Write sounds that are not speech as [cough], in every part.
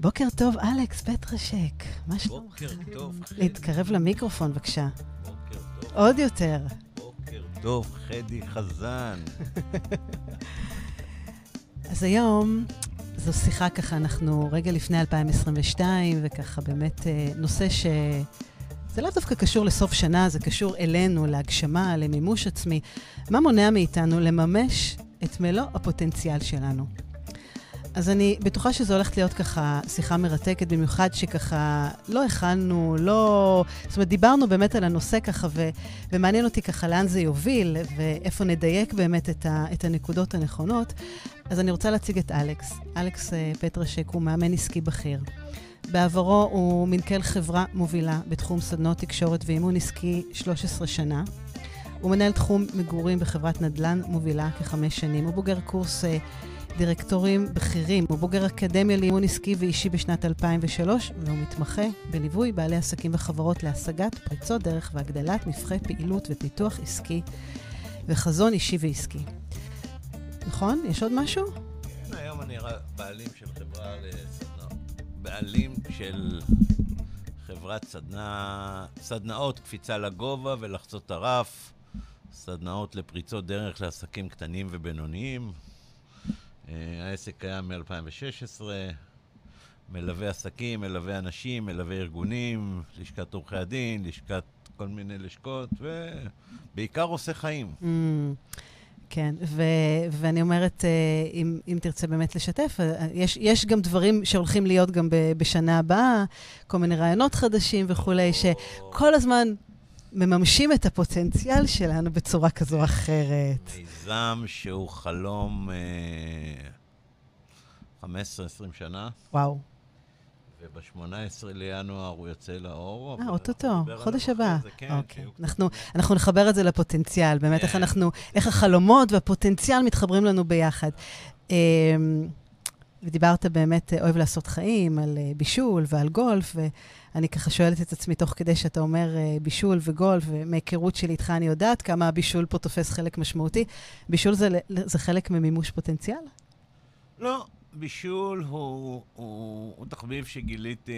בוקר טוב, אלכס פטרשק. מה שלומך? בוקר טוב, חדי. להתקרב למיקרופון, בבקשה. בוקר טוב. עוד יותר. בוקר טוב, חדי חזן. [laughs] אז היום זו שיחה ככה, אנחנו רגע לפני 2022, וככה באמת אה, נושא ש... זה לאו דווקא קשור לסוף שנה, זה קשור אלינו, להגשמה, למימוש עצמי. מה מונע מאיתנו לממש את מלוא הפוטנציאל שלנו? אז אני בטוחה שזו הולכת להיות ככה שיחה מרתקת, במיוחד שככה לא הכנו, לא... זאת אומרת, דיברנו באמת על הנושא ככה, ו... ומעניין אותי ככה לאן זה יוביל, ואיפה נדייק באמת את, ה... את הנקודות הנכונות. אז אני רוצה להציג את אלכס. אלכס אה, פטרשק הוא מאמן עסקי בכיר. בעברו הוא מנכ"ל חברה מובילה בתחום סדנות תקשורת ואימון עסקי 13 שנה. הוא מנהל תחום מגורים בחברת נדל"ן מובילה כחמש שנים. הוא בוגר קורס אה, דירקטורים בכירים. הוא בוגר אקדמיה לאימון עסקי ואישי בשנת 2003, והוא מתמחה בליווי בעלי עסקים וחברות להשגת פריצות דרך והגדלת נבחי פעילות ופיתוח עסקי וחזון אישי ועסקי. נכון? יש עוד משהו? כן, היום אני בעלים של חברה לסדנה. בעלים של חברת סדנה, סדנאות קפיצה לגובה ולחצות הרף, סדנאות לפריצות דרך לעסקים קטנים ובינוניים. אה, העסק קיים מ-2016, מלווה עסקים, מלווה אנשים, מלווה ארגונים, לשכת עורכי הדין, לשכת כל מיני לשכות, ובעיקר עושה חיים. Mm, כן, ו- ואני אומרת, אה, אם, אם תרצה באמת לשתף, אה, יש, יש גם דברים שהולכים להיות גם ב- בשנה הבאה, כל מיני רעיונות חדשים וכולי, שכל הזמן מממשים את הפוטנציאל שלנו בצורה כזו או אחרת. מיזם שהוא חלום אה, 15-20 שנה. וואו. וב-18 לינואר הוא יוצא לאור. אה, אוטוטו, חודש הבא. כן, אוקיי. אנחנו, אנחנו נחבר את זה לפוטנציאל, באמת, איך כן. אנחנו, איך החלומות והפוטנציאל מתחברים לנו ביחד. ודיברת באמת, אה, אוהב לעשות חיים, על אה, בישול ועל גולף, ואני ככה שואלת את עצמי תוך כדי שאתה אומר אה, בישול וגולף, ומהיכרות שלי איתך אני יודעת כמה הבישול פה תופס חלק משמעותי. בישול זה, זה חלק ממימוש פוטנציאל? לא, בישול הוא, הוא, הוא תחביב שגיליתי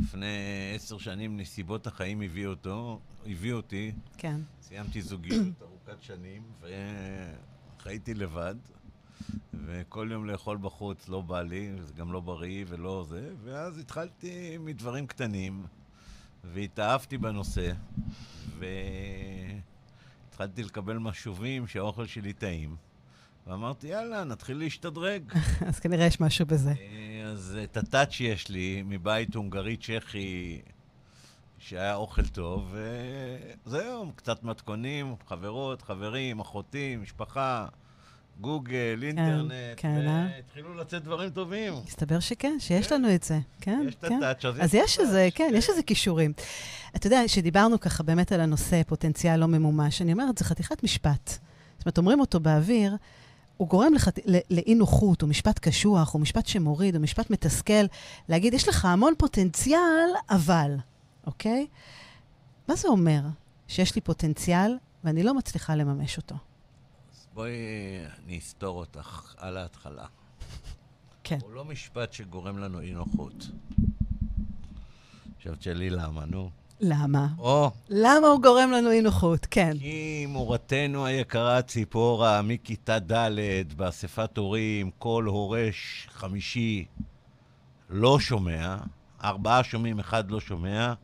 לפני עשר שנים, נסיבות החיים הביאו אותו, הביאו אותי. כן. סיימתי זוגיות ארוכת שנים, וחייתי לבד. וכל יום לאכול בחוץ לא בא לי, זה גם לא בריא ולא זה, ואז התחלתי מדברים קטנים, והתאהבתי בנושא, והתחלתי לקבל משובים שהאוכל שלי טעים. ואמרתי, יאללה, נתחיל להשתדרג. [laughs] אז כנראה יש משהו בזה. אה, אז את הטאץ' שיש לי מבית הונגרי-צ'כי, שהיה אוכל טוב, וזהו, קצת מתכונים, חברות, חברים, אחותי, משפחה. גוגל, כן, אינטרנט, כן, אה? והתחילו לצאת דברים טובים. מסתבר שכן, שיש כן. לנו את זה. כן, יש כן. את הטאץ', אז, אז יש איזה, כן, יש איזה כישורים. אתה יודע, שדיברנו ככה באמת על הנושא פוטנציאל לא ממומש, אני אומרת, זה חתיכת משפט. זאת אומרת, אומרים אותו באוויר, הוא גורם לחת... לאי נוחות, או משפט קשוח, או משפט שמוריד, או משפט מתסכל, להגיד, יש לך המון פוטנציאל, אבל, אוקיי? מה זה אומר? שיש לי פוטנציאל ואני לא מצליחה לממש אותו. בואי אני אסתור אותך על ההתחלה. כן. הוא לא משפט שגורם לנו אי נוחות. עכשיו תשאלי למה, נו. למה? או. למה הוא גורם לנו אי נוחות? כן. כי מורתנו היקרה ציפורה, מכיתה ד' באספת הורים, כל הורה חמישי לא שומע, ארבעה שומעים, אחד לא שומע,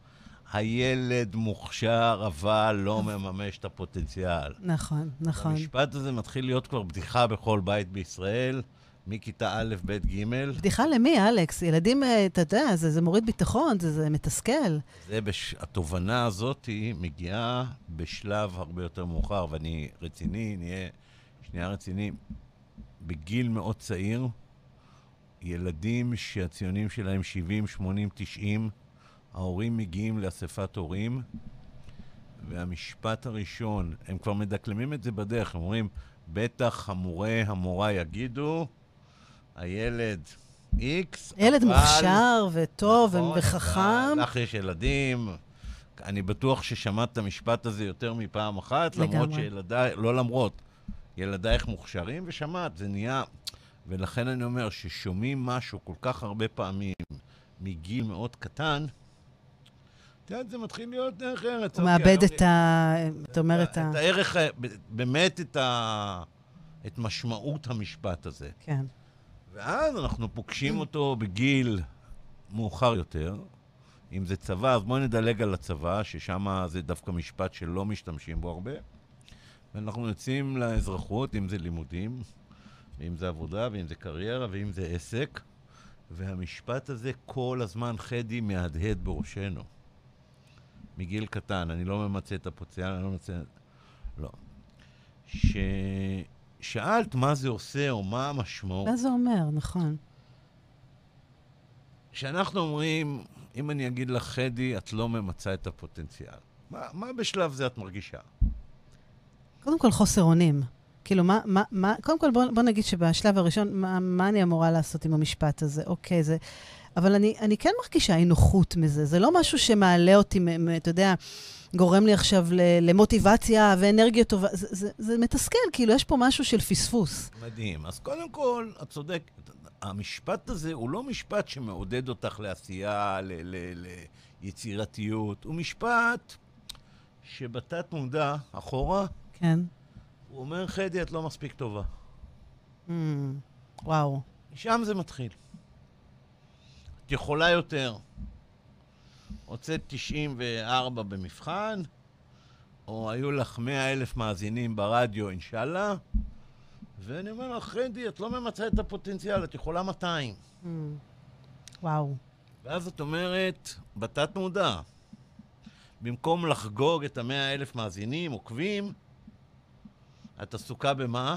הילד מוכשר, אבל לא מממש את הפוטנציאל. נכון, נכון. המשפט הזה מתחיל להיות כבר בדיחה בכל בית בישראל, מכיתה א', ב', ג'. בדיחה למי, אלכס? ילדים, אה, אתה יודע, זה, זה מוריד ביטחון, זה, זה מתסכל. זה בש... התובנה הזאת מגיעה בשלב הרבה יותר מאוחר, ואני רציני, נהיה שנייה רציני. בגיל מאוד צעיר, ילדים שהציונים שלהם 70, 80, 90, ההורים מגיעים לאספת הורים, והמשפט הראשון, הם כבר מדקלמים את זה בדרך, הם אומרים, בטח המורה, המורה יגידו, הילד איקס, ילד אבל... מוכשר וטוב נכון, וחכם. לך יש ילדים. אני בטוח ששמעת את המשפט הזה יותר מפעם אחת, לגמרי. למרות שילדיי, לא למרות, ילדייך מוכשרים, ושמעת, זה נהיה... ולכן אני אומר, ששומעים משהו כל כך הרבה פעמים מגיל מאוד קטן, את יודעת, זה מתחיל להיות דרך ארץ. הוא אוקיי, מאבד את ה... אתה אומר את ה... את הערך, ה- ב- באמת את, ה... את משמעות המשפט הזה. כן. ואז אנחנו פוגשים אותו בגיל מאוחר יותר. אם זה צבא, אז בואו נדלג על הצבא, ששם זה דווקא משפט שלא משתמשים בו הרבה. ואנחנו יוצאים לאזרחות, אם זה לימודים, ואם זה עבודה, ואם זה קריירה, ואם זה עסק. והמשפט הזה כל הזמן חדי מהדהד בראשנו. מגיל קטן, אני לא ממצה את הפוטנציאל, אני לא ממצה... לא. ש... שאלת מה זה עושה או מה המשמעות. מה זה אומר, נכון. כשאנחנו אומרים, אם אני אגיד לך, חדי, את לא ממצה את הפוטנציאל, מה, מה בשלב זה את מרגישה? קודם כל, חוסר אונים. כאילו, מה, מה, מה, קודם כל, בוא, בוא נגיד שבשלב הראשון, מה, מה אני אמורה לעשות עם המשפט הזה? אוקיי, זה... אבל אני, אני כן מרגישה אי נוחות מזה. זה לא משהו שמעלה אותי, אתה יודע, גורם לי עכשיו למוטיבציה ואנרגיה טובה. זה, זה, זה מתסכל, כאילו, יש פה משהו של פספוס. מדהים. אז קודם כל, את צודקת. המשפט הזה הוא לא משפט שמעודד אותך לעשייה, ל- ל- ליצירתיות. הוא משפט שבתת מודע, אחורה, כן. הוא אומר, חדי, את לא מספיק טובה. Mm, וואו. משם זה מתחיל. יכולה יותר. הוצאת 94 במבחן, או היו לך 100 אלף מאזינים ברדיו, אינשאללה, ואני אומר לך, חדי, את לא ממצה את הפוטנציאל, את יכולה 200. Mm, וואו. ואז את אומרת, בתת מודע, במקום לחגוג את המאה אלף מאזינים, עוקבים, את עסוקה במה?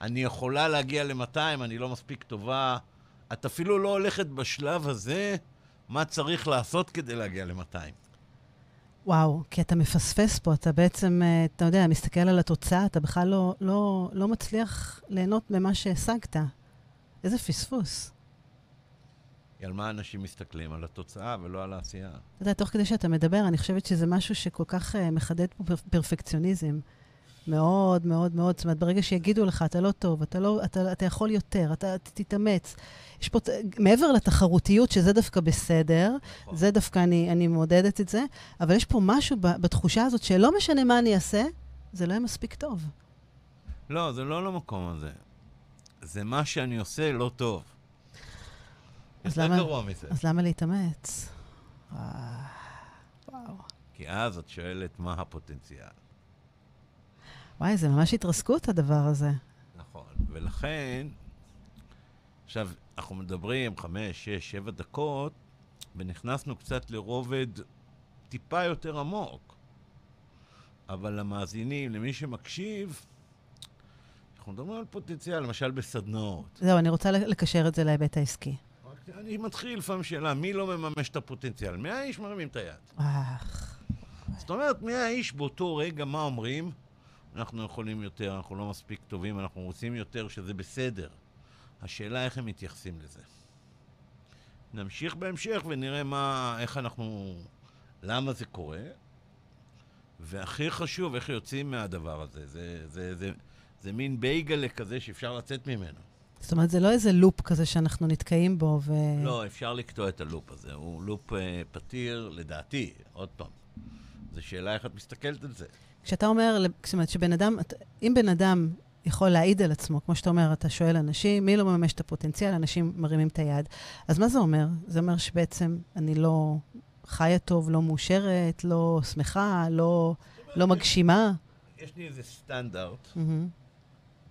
אני יכולה להגיע ל-200, אני לא מספיק טובה. את אפילו לא הולכת בשלב הזה מה צריך לעשות כדי להגיע ל-200. וואו, כי אתה מפספס פה, אתה בעצם, אה, אתה יודע, מסתכל על התוצאה, אתה בכלל לא, לא, לא מצליח ליהנות ממה שהשגת. איזה פספוס. על מה אנשים מסתכלים? על התוצאה ולא על העשייה. אתה יודע, תוך כדי שאתה מדבר, אני חושבת שזה משהו שכל כך uh, מחדד פה פר- פרפקציוניזם. מאוד, מאוד, מאוד. זאת אומרת, ברגע שיגידו לך, אתה לא טוב, אתה, לא, אתה, אתה יכול יותר, אתה תתאמץ. יש פה, מעבר לתחרותיות, שזה דווקא בסדר, נכון. זה דווקא אני, אני מעודדת את זה, אבל יש פה משהו ב, בתחושה הזאת שלא משנה מה אני אעשה, זה לא יהיה מספיק טוב. לא, זה לא למקום הזה. זה מה שאני עושה לא טוב. אז למה- גרוע מזה. אז למה להתאמץ? אה, וואו. כי אז את שואלת מה הפוטנציאל. וואי, זה ממש התרסקות, הדבר הזה. נכון. ולכן, עכשיו, אנחנו מדברים חמש, שש, שבע דקות, ונכנסנו קצת לרובד טיפה יותר עמוק. אבל למאזינים, למי שמקשיב, אנחנו מדברים על פוטנציאל, למשל בסדנאות. זהו, אני רוצה לקשר את זה להיבט העסקי. אני מתחיל לפעמים שאלה, מי לא מממש את הפוטנציאל? 100 איש מרימים את היד. אה, זאת אומרת, 100 איש באותו רגע, מה אומרים? אנחנו יכולים יותר, אנחנו לא מספיק טובים, אנחנו רוצים יותר, שזה בסדר. השאלה איך הם מתייחסים לזה. נמשיך בהמשך ונראה מה, איך אנחנו, למה זה קורה, והכי חשוב, איך יוצאים מהדבר הזה. זה, זה, זה, זה מין בייגלה כזה שאפשר לצאת ממנו. זאת אומרת, זה לא איזה לופ כזה שאנחנו נתקעים בו, ו... לא, אפשר לקטוע את הלופ הזה. הוא לופ אה, פתיר, לדעתי, עוד פעם. זו שאלה איך את מסתכלת על זה. כשאתה אומר, זאת אומרת, שבן אדם, אם בן אדם יכול להעיד על עצמו, כמו שאתה אומר, אתה שואל אנשים, מי לא מממש את הפוטנציאל, אנשים מרימים את היד. אז מה זה אומר? זה אומר שבעצם אני לא חיה טוב, לא מאושרת, לא שמחה, לא, לא מגשימה. יש לי איזה סטנדרט מהמם.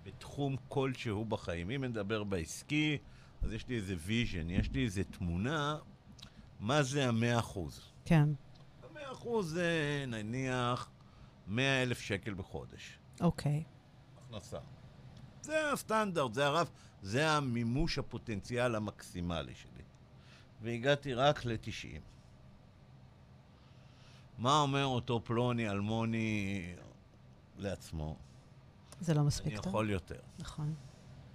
בתחום כלשהו בחיים. אם נדבר בעסקי, אז יש לי איזה vision, יש לי איזה תמונה, מה זה המאה אחוז. כן, המאה אחוז זה נניח מאה אלף שקל בחודש. אוקיי. הכנסה. זה הסטנדרט, זה הרף, זה המימוש הפוטנציאל המקסימלי שלי. והגעתי רק ל-90. מה אומר אותו פלוני אלמוני לעצמו? זה לא אני מספיק טוב. יכול יותר. נכון,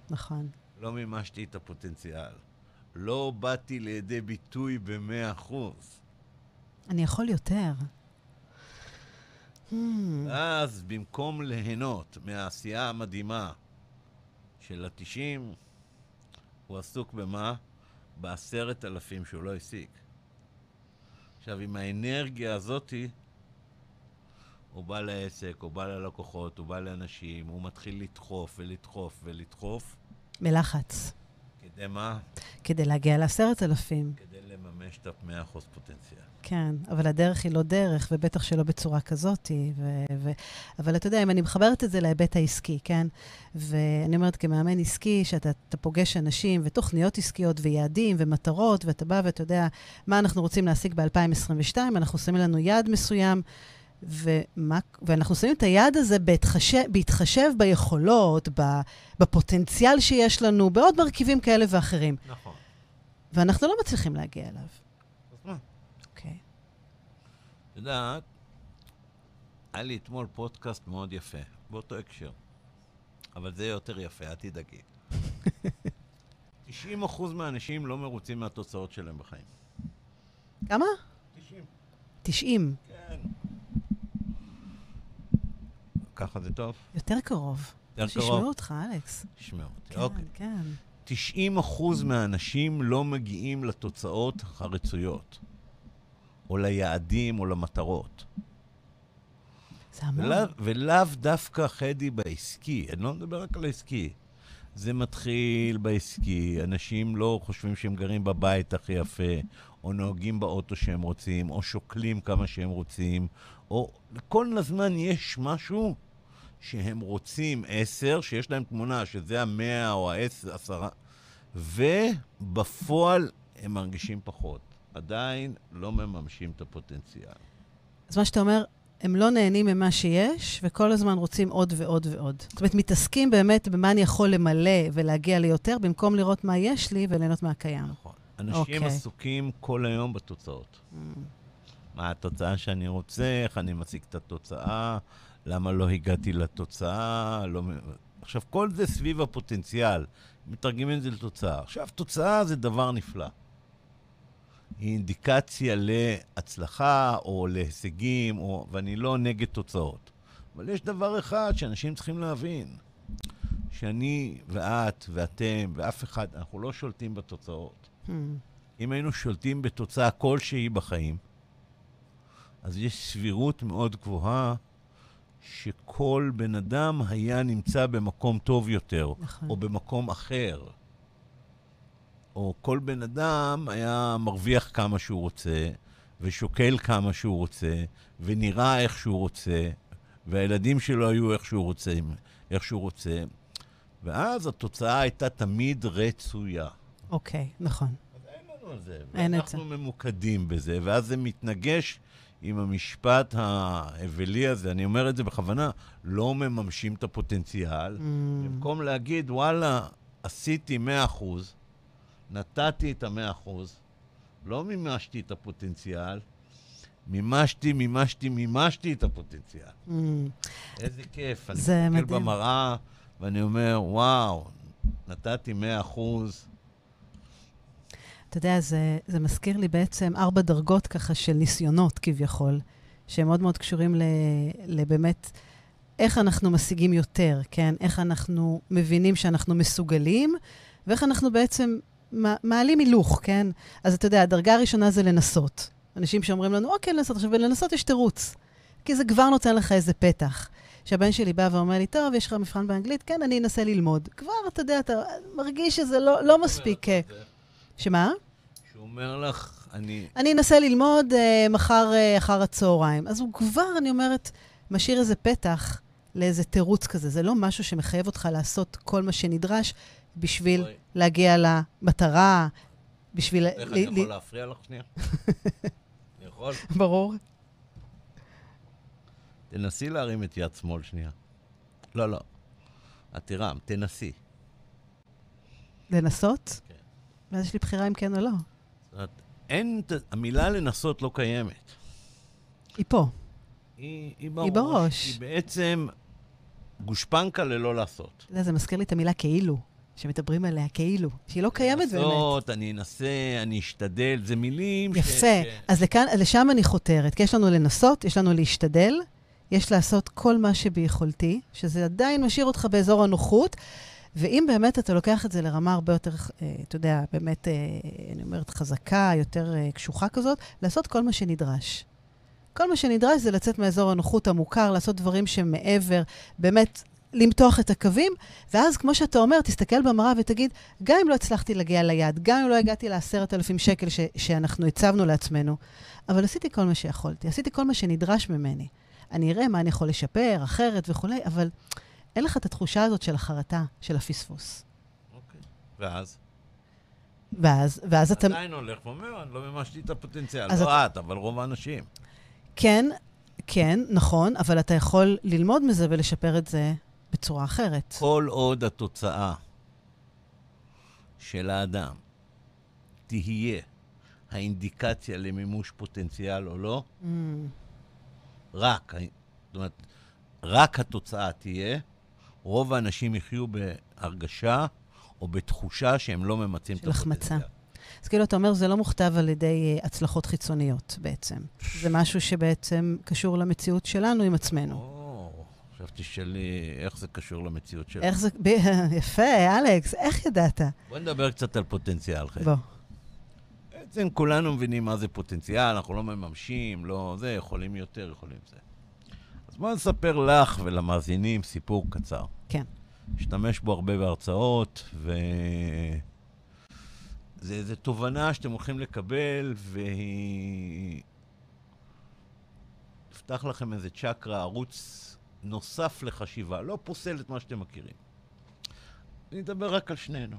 נכון. לא מימשתי את הפוטנציאל. לא באתי לידי ביטוי במאה אחוז. אני יכול יותר. אז במקום ליהנות מהעשייה המדהימה של התשעים, הוא עסוק במה? בעשרת אלפים שהוא לא השיג. עכשיו, עם האנרגיה הזאתי, הוא בא לעסק, הוא בא ללקוחות, הוא בא לאנשים, הוא מתחיל לדחוף ולדחוף ולדחוף. מלחץ. כדי מה? כדי להגיע לעשרת אלפים. כדי לממש את המאה אחוז פוטנציאל. כן, אבל הדרך היא לא דרך, ובטח שלא בצורה כזאת. ו- ו- אבל אתה יודע, אם אני מחברת את זה להיבט העסקי, כן? ואני אומרת, כמאמן עסקי, שאתה פוגש אנשים ותוכניות עסקיות ויעדים ומטרות, ואתה בא ואתה יודע מה אנחנו רוצים להשיג ב-2022, אנחנו שמים לנו יעד מסוים. ומה, ואנחנו שמים את היעד הזה בהתחשב, בהתחשב ביכולות, בפוטנציאל שיש לנו, בעוד מרכיבים כאלה ואחרים. נכון. ואנחנו לא מצליחים להגיע אליו. אז מה? אוקיי. את יודעת, היה לי אתמול פודקאסט מאוד יפה, באותו הקשר. אבל זה יותר יפה, אל תדאגי. [laughs] 90% מהאנשים לא מרוצים מהתוצאות שלהם בחיים. כמה? 90. 90. כן. ככה זה טוב? יותר קרוב. יותר שישמעו קרוב? אותך, אלכס. תשמעו אותי. כן, אוקיי. כן. 90 אחוז מהאנשים לא מגיעים לתוצאות הרצויות, או ליעדים או למטרות. זה המון. ולאו, ולאו דווקא חדי בעסקי, אני לא מדבר רק על העסקי. זה מתחיל בעסקי, אנשים לא חושבים שהם גרים בבית הכי יפה, או נוהגים באוטו שהם רוצים, או שוקלים כמה שהם רוצים, או כל הזמן יש משהו שהם רוצים עשר, שיש להם תמונה שזה המאה או העשרה, ובפועל הם מרגישים פחות. עדיין לא מממשים את הפוטנציאל. אז מה שאתה אומר, הם לא נהנים ממה שיש, וכל הזמן רוצים עוד ועוד ועוד. זאת אומרת, מתעסקים באמת במה אני יכול למלא ולהגיע ליותר, במקום לראות מה יש לי וליהנות מהקיים. נכון. אנשים אוקיי. עסוקים כל היום בתוצאות. מה התוצאה שאני רוצה, איך אני משיג את התוצאה, למה לא הגעתי לתוצאה, לא... עכשיו, כל זה סביב הפוטנציאל. מתרגמים את זה לתוצאה. עכשיו, תוצאה זה דבר נפלא. היא אינדיקציה להצלחה או להישגים, או... ואני לא נגד תוצאות. אבל יש דבר אחד שאנשים צריכים להבין, שאני ואת ואתם ואף אחד, אנחנו לא שולטים בתוצאות. Hmm. אם היינו שולטים בתוצאה כלשהי בחיים, אז יש סבירות מאוד גבוהה שכל בן אדם היה נמצא במקום טוב יותר, נכון. או במקום אחר. או כל בן אדם היה מרוויח כמה שהוא רוצה, ושוקל כמה שהוא רוצה, ונראה איך שהוא רוצה, והילדים שלו היו איך שהוא רוצה, איך שהוא רוצה. ואז התוצאה הייתה תמיד רצויה. אוקיי, נכון. אז אין לנו על זה. אין את ואנחנו ממוקדים בזה, ואז זה מתנגש עם המשפט האווילי הזה, אני אומר את זה בכוונה, לא מממשים את הפוטנציאל. Mm. במקום להגיד, וואלה, עשיתי 100%, נתתי את ה-100%, לא מימשתי את הפוטנציאל, מימשתי, מימשתי, מימשתי את הפוטנציאל. Mm. איזה כיף. אני מסתכל מדהים. במראה ואני אומר, וואו, נתתי 100%, אתה יודע, זה, זה מזכיר לי בעצם ארבע דרגות ככה של ניסיונות כביכול, שהם מאוד מאוד קשורים לבאמת איך אנחנו משיגים יותר, כן? איך אנחנו מבינים שאנחנו מסוגלים, ואיך אנחנו בעצם מעלים הילוך, כן? אז אתה יודע, הדרגה הראשונה זה לנסות. אנשים שאומרים לנו, אוקיי, לנסות. עכשיו, ולנסות יש תירוץ, כי זה כבר נותן לך איזה פתח. שהבן שלי בא ואומר לי, טוב, יש לך מבחן באנגלית? כן, אני אנסה ללמוד. כבר, אתה יודע, אתה מרגיש שזה לא, לא מספיק... אה, שמה? שהוא אומר לך, אני... אני אנסה ללמוד אה, מחר אה, אחר הצהריים. אז הוא כבר, אני אומרת, משאיר איזה פתח לאיזה תירוץ כזה. זה לא משהו שמחייב אותך לעשות כל מה שנדרש בשביל אוי, להגיע למטרה, בשביל... איך אני יכול להפריע לך שנייה? [laughs] אני יכול? ברור. תנסי להרים את יד שמאל שנייה. לא, לא. את תירם, תנסי. לנסות? כן. ואז יש לי בחירה אם כן או לא. אין, המילה לנסות לא קיימת. היא פה. היא, היא בראש. בראש. היא בעצם גושפנקה ללא לעשות. יודע, זה מזכיר לי את המילה כאילו, שמדברים עליה כאילו, שהיא לא קיימת באמת. לנסות, אני אנסה, אני אשתדל, זה מילים ש... יפה. ש- אז לכאן, לשם אני חותרת. כי יש לנו לנסות, יש לנו להשתדל, יש לעשות כל מה שביכולתי, שזה עדיין משאיר אותך באזור הנוחות, ואם באמת אתה לוקח את זה לרמה הרבה יותר, אה, אתה יודע, באמת, אה, אני אומרת, חזקה, יותר אה, קשוחה כזאת, לעשות כל מה שנדרש. כל מה שנדרש זה לצאת מאזור הנוחות המוכר, לעשות דברים שמעבר, באמת למתוח את הקווים, ואז, כמו שאתה אומר, תסתכל במראה ותגיד, גם אם לא הצלחתי להגיע ליעד, גם אם לא הגעתי לעשרת אלפים שקל ש- שאנחנו הצבנו לעצמנו, אבל עשיתי כל מה שיכולתי, עשיתי כל מה שנדרש ממני. אני אראה מה אני יכול לשפר, אחרת וכולי, אבל אין לך את התחושה הזאת של החרטה, של הפספוס. אוקיי. ואז? ואז, ואז אתה... עדיין הולך ואומר, אני לא מימשתי את הפוטנציאל. לא אתה- את, אבל רוב האנשים. כן, כן, נכון, אבל אתה יכול ללמוד מזה ולשפר את זה בצורה אחרת. כל עוד התוצאה של האדם תהיה האינדיקציה למימוש פוטנציאל או לא, Mm, רק, זאת אומרת, רק התוצאה תהיה, רוב האנשים יחיו בהרגשה או בתחושה שהם לא ממצים את של החמצה. הפוטנציאל. אז כאילו, אתה אומר, זה לא מוכתב על ידי אה, הצלחות חיצוניות בעצם. זה משהו שבעצם קשור למציאות שלנו עם עצמנו. עכשיו תשאלי איך זה קשור למציאות שלנו. איך זה... ב- [laughs] יפה, אלכס, איך ידעת? בוא נדבר קצת על פוטנציאל, חן. בוא. בעצם כולנו מבינים מה זה פוטנציאל, אנחנו לא מממשים, לא זה, יכולים יותר, יכולים זה. אז בואו נספר לך ולמאזינים סיפור קצר. כן. משתמש בו הרבה בהרצאות, ו... זה איזו תובנה שאתם הולכים לקבל, והיא... תפתח לכם איזה צ'קרה, ערוץ נוסף לחשיבה, לא פוסל את מה שאתם מכירים. אני אדבר רק על שנינו.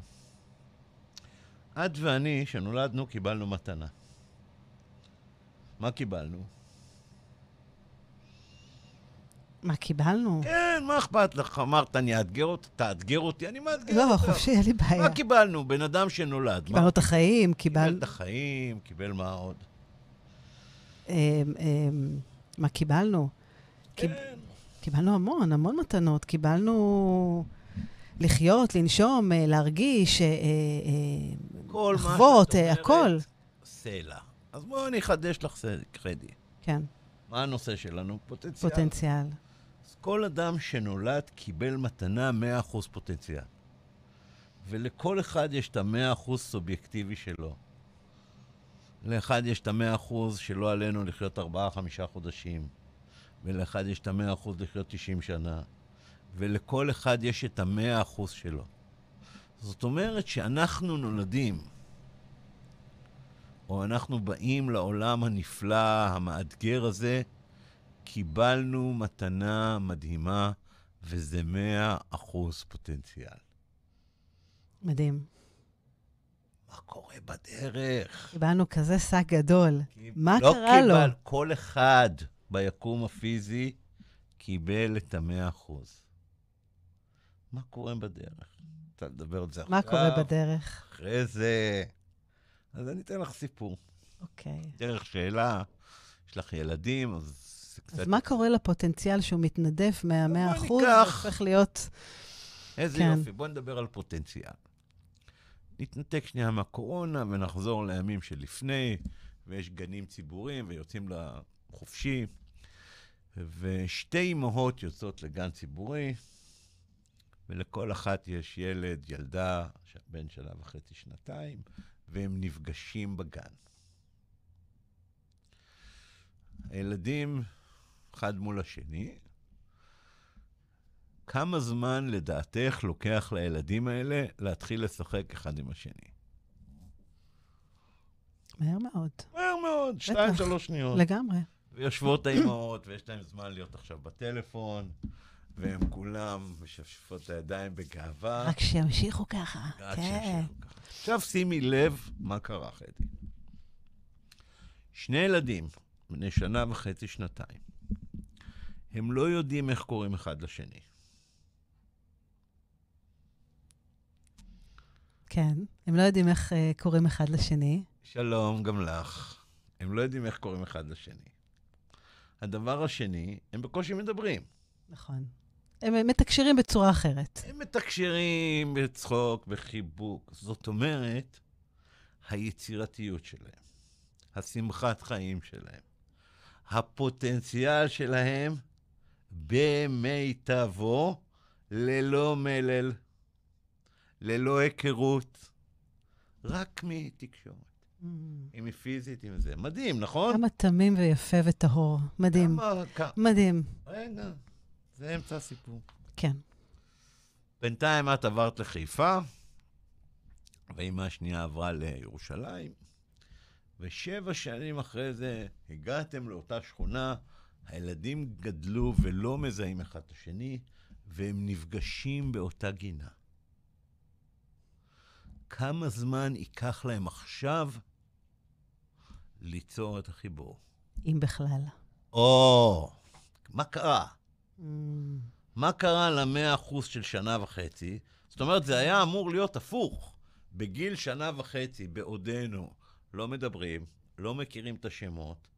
את ואני, כשנולדנו, קיבלנו מתנה. מה קיבלנו? מה קיבלנו? כן, מה אכפת לך? אמרת, אני אאתגר אותך, תאתגר אותי, אני מאתגר לא, אותך. חופשי, אין לי בעיה. מה קיבלנו? בן אדם שנולד. קיבלנו את החיים, קיבל קיבל... את החיים, קיבל מה עוד? אמ, אמ, מה קיבלנו? קיב- כן. קיבלנו המון, המון מתנות. קיבלנו לחיות, לנשום, אה, להרגיש, אה, אה, לחוות, הכל. סלע. אז בואו אני אחדש לך קרדיט. כן, מה הנושא שלנו? פוטנציאל. פוטנציאל. אז כל אדם שנולד קיבל מתנה 100% פוטנציאל. ולכל אחד יש את ה-100% סובייקטיבי שלו. לאחד יש את ה-100% שלא עלינו לחיות 4-5 חודשים, ולאחד יש את ה-100% לחיות 90 שנה, ולכל אחד יש את ה-100% שלו. זאת אומרת שאנחנו נולדים, או אנחנו באים לעולם הנפלא, המאתגר הזה, קיבלנו מתנה מדהימה, וזה 100% פוטנציאל. מדהים. מה קורה בדרך? קיבלנו כזה שק גדול. מה לא קרה לו? קיבל, כל אחד ביקום הפיזי קיבל את המאה אחוז. מה קורה בדרך? רוצה לדבר על זה עכשיו? מה קורה בדרך? אחרי זה... אז אני אתן לך סיפור. אוקיי. דרך שאלה, יש לך ילדים, אז זה קצת... אז מה קורה לפוטנציאל שהוא מתנדף מה-100 בוא אחוז, ניקח- הופך להיות... איזה כן. יופי, בוא נדבר על פוטנציאל. נתנתק שנייה מהקורונה ונחזור לימים שלפני, ויש גנים ציבוריים ויוצאים לחופשי, ושתי אמהות יוצאות לגן ציבורי, ולכל אחת יש ילד, ילדה, בן שנה וחצי, שנתיים, והם נפגשים בגן. הילדים, אחד מול השני, כמה זמן לדעתך לוקח לילדים האלה להתחיל לשחק אחד עם השני? מהר מאוד. מהר מאוד, שתיים. שלוש שניות. לגמרי. ויושבות האימהות, ויש להם זמן להיות עכשיו בטלפון, והם כולם משפשפות את הידיים בגאווה. רק שימשיכו ככה. עד כן. שימשיכו ככה. עכשיו שימי לב מה קרה, חדי. שני ילדים, בני שנה וחצי, שנתיים, הם לא יודעים איך קוראים אחד לשני. כן. הם לא יודעים איך אה, קוראים אחד לשני. שלום, גם לך. הם לא יודעים איך קוראים אחד לשני. הדבר השני, הם בקושי מדברים. נכון. הם מתקשרים בצורה אחרת. הם מתקשרים בצחוק, בחיבוק. זאת אומרת, היצירתיות שלהם, השמחת חיים שלהם, הפוטנציאל שלהם במיטבו, ללא מלל, ללא היכרות, רק מתקשורת. Mm. אם היא פיזית, אם זה. מדהים, נכון? כמה תמים ויפה וטהור. מדהים. כמה, מדהים. רגע, זה אמצע הסיפור. כן. בינתיים את עברת לחיפה, ואימא השנייה עברה לירושלים, ושבע שנים אחרי זה הגעתם לאותה שכונה, הילדים גדלו ולא מזהים אחד את השני, והם נפגשים באותה גינה. כמה זמן ייקח להם עכשיו ליצור את החיבור? אם בכלל. או, מה קרה? Mm. מה קרה למאה אחוז של שנה וחצי? זאת אומרת, זה היה אמור להיות הפוך. בגיל שנה וחצי, בעודנו, לא מדברים, לא מכירים את השמות,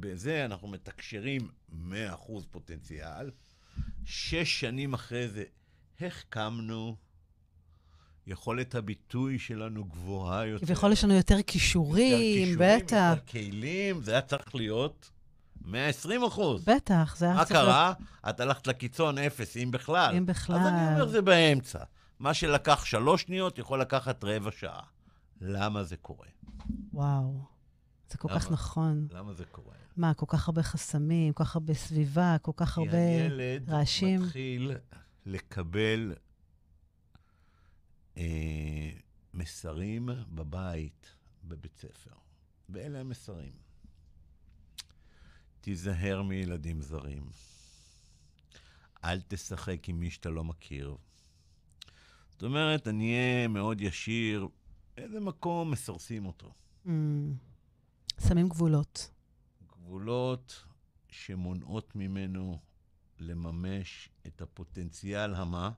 בזה אנחנו מתקשרים 100% פוטנציאל. שש שנים אחרי זה, החכמנו, יכולת הביטוי שלנו גבוהה יותר. כביכול יש לנו יותר יותר כישורים, בטח. יותר כלים, זה היה צריך להיות 120 אחוז. בטח, זה היה מה צריך להיות... קרה? את הלכת לקיצון אפס, אם בכלל. אם בכלל. אז אני אומר, זה באמצע. מה שלקח שלוש שניות יכול לקחת רבע שעה. למה זה קורה? וואו, זה כל כך למה? נכון. למה זה קורה? מה, כל כך הרבה חסמים, כל כך הרבה סביבה, כל כך כי הרבה... הילד רעשים. מתחיל לקבל אה, מסרים בבית, בבית ספר. ואלה המסרים. תיזהר מילדים זרים. אל תשחק עם מי שאתה לא מכיר. זאת אומרת, אני אהיה מאוד ישיר, איזה מקום מסרסים אותו. Mm. שמים גבולות. גבולות שמונעות ממנו לממש את הפוטנציאל המה?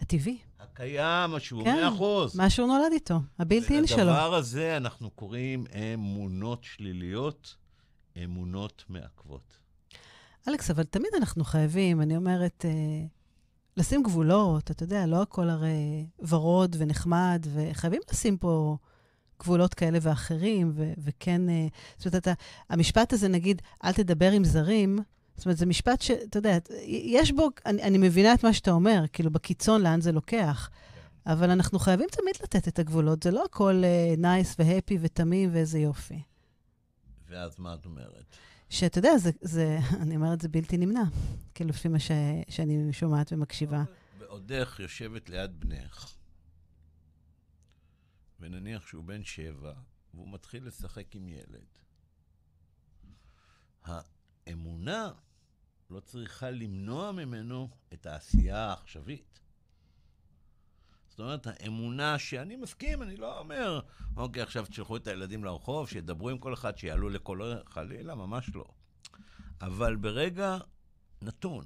הטבעי, הקיים, שהוא כן, מאה אחוז. מה שהוא נולד איתו, הבלתי-אין שלו. לדבר הזה אנחנו קוראים אמונות שליליות, אמונות מעכבות. אלכס, אבל תמיד אנחנו חייבים, אני אומרת, אה, לשים גבולות, אתה יודע, לא הכל הרי ורוד ונחמד, וחייבים לשים פה גבולות כאלה ואחרים, ו- וכן, אה, זאת אומרת, אתה, המשפט הזה, נגיד, אל תדבר עם זרים, זאת אומרת, זה משפט שאתה יודע, יש בו, אני, אני מבינה את מה שאתה אומר, כאילו, בקיצון, לאן זה לוקח. אבל אנחנו חייבים תמיד לתת את הגבולות, זה לא הכל נייס uh, והפי ותמים ואיזה יופי. ואז מה את אומרת? שאתה יודע, זה, זה, [laughs] אני אומרת, זה בלתי נמנע, כאילו, לפי מה ש, שאני שומעת ומקשיבה. בעודך יושבת ליד בנך, ונניח שהוא בן שבע, והוא מתחיל לשחק עם ילד. האמונה לא צריכה למנוע ממנו את העשייה העכשווית. זאת אומרת, האמונה שאני מסכים, אני לא אומר, אוקיי, עכשיו תשלחו את הילדים לרחוב, שידברו עם כל אחד, שיעלו לכל... חלילה, ממש לא. אבל ברגע נתון,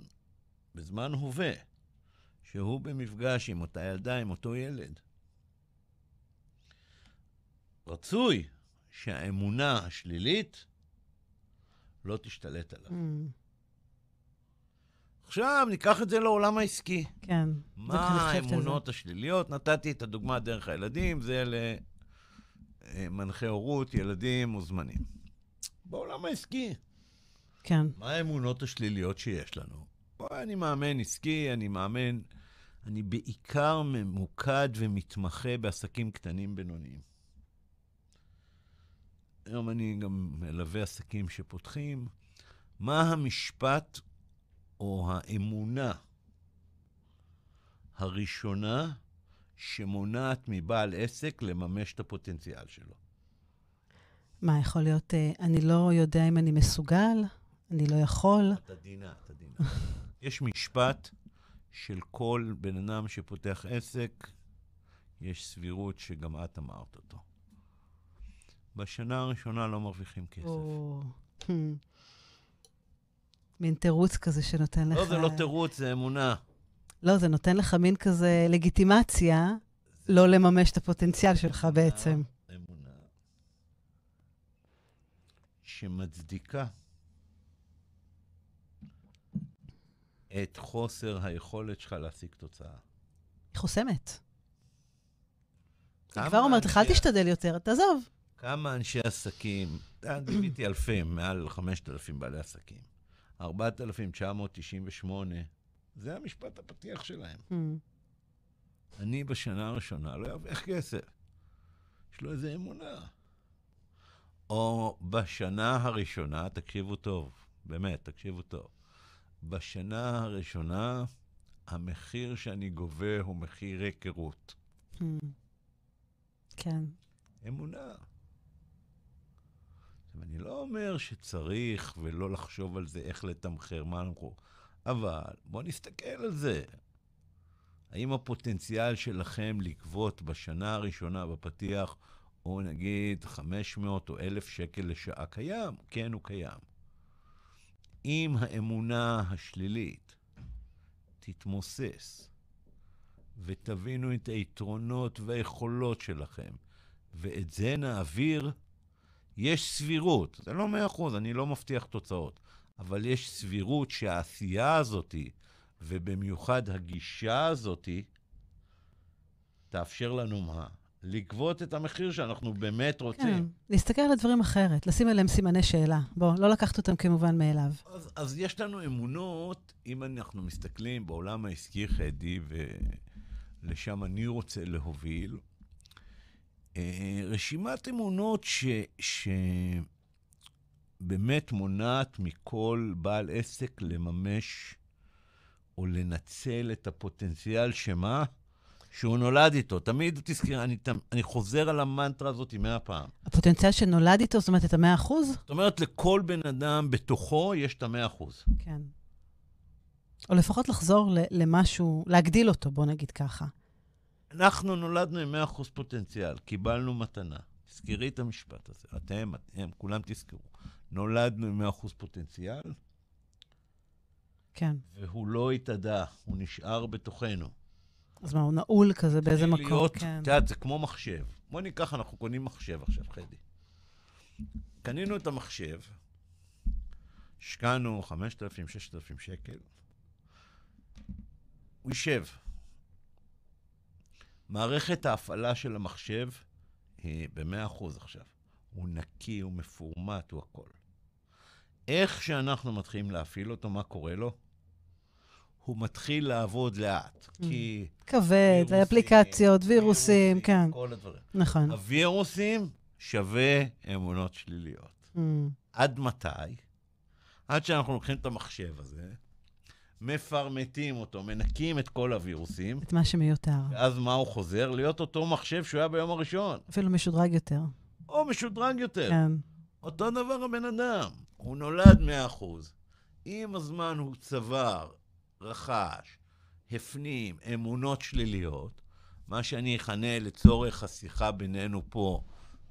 בזמן הווה, שהוא במפגש עם אותה ילדה, עם אותו ילד, רצוי שהאמונה השלילית לא תשתלט עליו. Mm, עכשיו ניקח את זה לעולם העסקי. כן. מה. האמונות השליליות? נתתי את הדוגמה דרך הילדים, זה למנחי הורות, ילדים מוזמנים. בעולם העסקי, כן. מה האמונות השליליות שיש לנו? אני מאמן עסקי, אני מאמן, אני בעיקר ממוקד ומתמחה בעסקים קטנים בינוניים. היום אני גם מלווה עסקים שפותחים. מה המשפט או האמונה הראשונה שמונעת מבעל עסק לממש את הפוטנציאל שלו? מה, יכול להיות, אה, אני לא יודע אם אני מסוגל, אני לא יכול. את עדינה, את עדינה. [laughs] יש משפט של כל בן אדם שפותח עסק, יש סבירות שגם את אמרת אותו. בשנה הראשונה לא מרוויחים כסף. מין תירוץ כזה שנותן לך... לא, זה לא תירוץ, זה אמונה. לא, זה נותן לך מין כזה לגיטימציה לא לממש את הפוטנציאל שלך בעצם. אמונה שמצדיקה את חוסר היכולת שלך להשיג תוצאה. היא חוסמת. כמה כבר אומרת לך, אל תשתדל יותר, תעזוב. כמה אנשי עסקים, אה, [coughs] דיוויתי אלפים, מעל 5,000 בעלי עסקים. 4,998, זה המשפט הפתיח שלהם. Hmm. אני בשנה הראשונה לא ארוויח כסף. יש לו איזו אמונה. או בשנה הראשונה, תקשיבו טוב, באמת, תקשיבו טוב. בשנה הראשונה, המחיר שאני גובה הוא מחיר היכרות. Hmm. כן. אמונה. עכשיו, אני לא אומר שצריך ולא לחשוב על זה, איך לתמחר, מה אנחנו... אבל בואו נסתכל על זה. האם הפוטנציאל שלכם לגבות בשנה הראשונה בפתיח, או נגיד 500 או 1,000 שקל לשעה, קיים? כן, הוא קיים. אם האמונה השלילית תתמוסס, ותבינו את היתרונות והיכולות שלכם, ואת זה נעביר, יש סבירות, זה לא מאה אחוז, אני לא מבטיח תוצאות, אבל יש סבירות שהעשייה הזאתי, ובמיוחד הגישה הזאתי, תאפשר לנו מה? לגבות את המחיר שאנחנו באמת רוצים. כן, להסתכל על הדברים אחרת, לשים עליהם סימני שאלה. בוא, לא לקחת אותם כמובן מאליו. אז, אז יש לנו אמונות, אם אנחנו מסתכלים בעולם העסקי, חדי, ולשם אני רוצה להוביל, רשימת אמונות ש, שבאמת מונעת מכל בעל עסק לממש או לנצל את הפוטנציאל שמה? שהוא נולד איתו. תמיד תזכיר, אני, אני חוזר על המנטרה הזאת מאה פעם. הפוטנציאל שנולד איתו, זאת אומרת, את המאה אחוז? זאת אומרת, לכל בן אדם בתוכו יש את המאה אחוז. כן. או לפחות לחזור למשהו, להגדיל אותו, בוא נגיד ככה. אנחנו נולדנו עם 100% פוטנציאל, קיבלנו מתנה. תזכרי את המשפט הזה, אתם, אתם, כולם תזכרו. נולדנו עם 100% פוטנציאל, כן. והוא לא התאדה, הוא נשאר בתוכנו. אז מה, הוא נעול כזה באיזה מקום? להיות, כן. את יודעת, זה כמו מחשב. בוא ניקח, אנחנו קונים מחשב עכשיו, חדי. קנינו את המחשב, השקענו 5,000, 6,000 שקל, הוא יישב. מערכת ההפעלה של המחשב היא ב-100% עכשיו. הוא נקי, הוא מפורמט, הוא הכל. איך שאנחנו מתחילים להפעיל אותו, מה קורה לו? הוא מתחיל לעבוד לאט, mm. כי... כבד, אפליקציות, וירוסים, כן. כל הדברים. נכון. הווירוסים שווה אמונות שליליות. Mm. עד מתי? עד שאנחנו לוקחים את המחשב הזה, מפרמטים אותו, מנקים את כל הווירוסים. את מה שמיותר. ואז מה הוא חוזר? להיות אותו מחשב שהוא היה ביום הראשון. אפילו משודרג יותר. או משודרג יותר. כן. אותו דבר הבן אדם. הוא נולד 100%. עם הזמן הוא צבר, רכש, הפנים, אמונות שליליות, מה שאני אכנה לצורך השיחה בינינו פה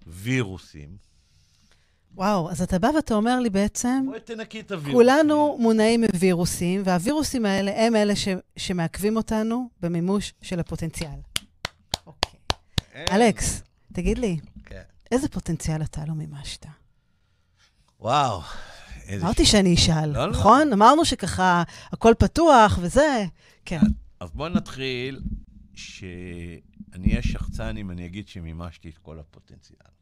וירוסים. וואו, אז אתה בא ואתה אומר לי בעצם... בואי תנקי את הווירוסים. כולנו מונעים מווירוסים, והווירוסים האלה הם אלה ש, שמעכבים אותנו במימוש של הפוטנציאל. אוקיי. אלכס, תגיד לי, כן. איזה פוטנציאל אתה לא מימשת? וואו. אמרתי שאני אשאל, לא, לא. נכון? לא. אמרנו שככה הכל פתוח וזה, כן. אז בואו נתחיל שאני אהיה שחצן אם אני אגיד שמימשתי את כל הפוטנציאל.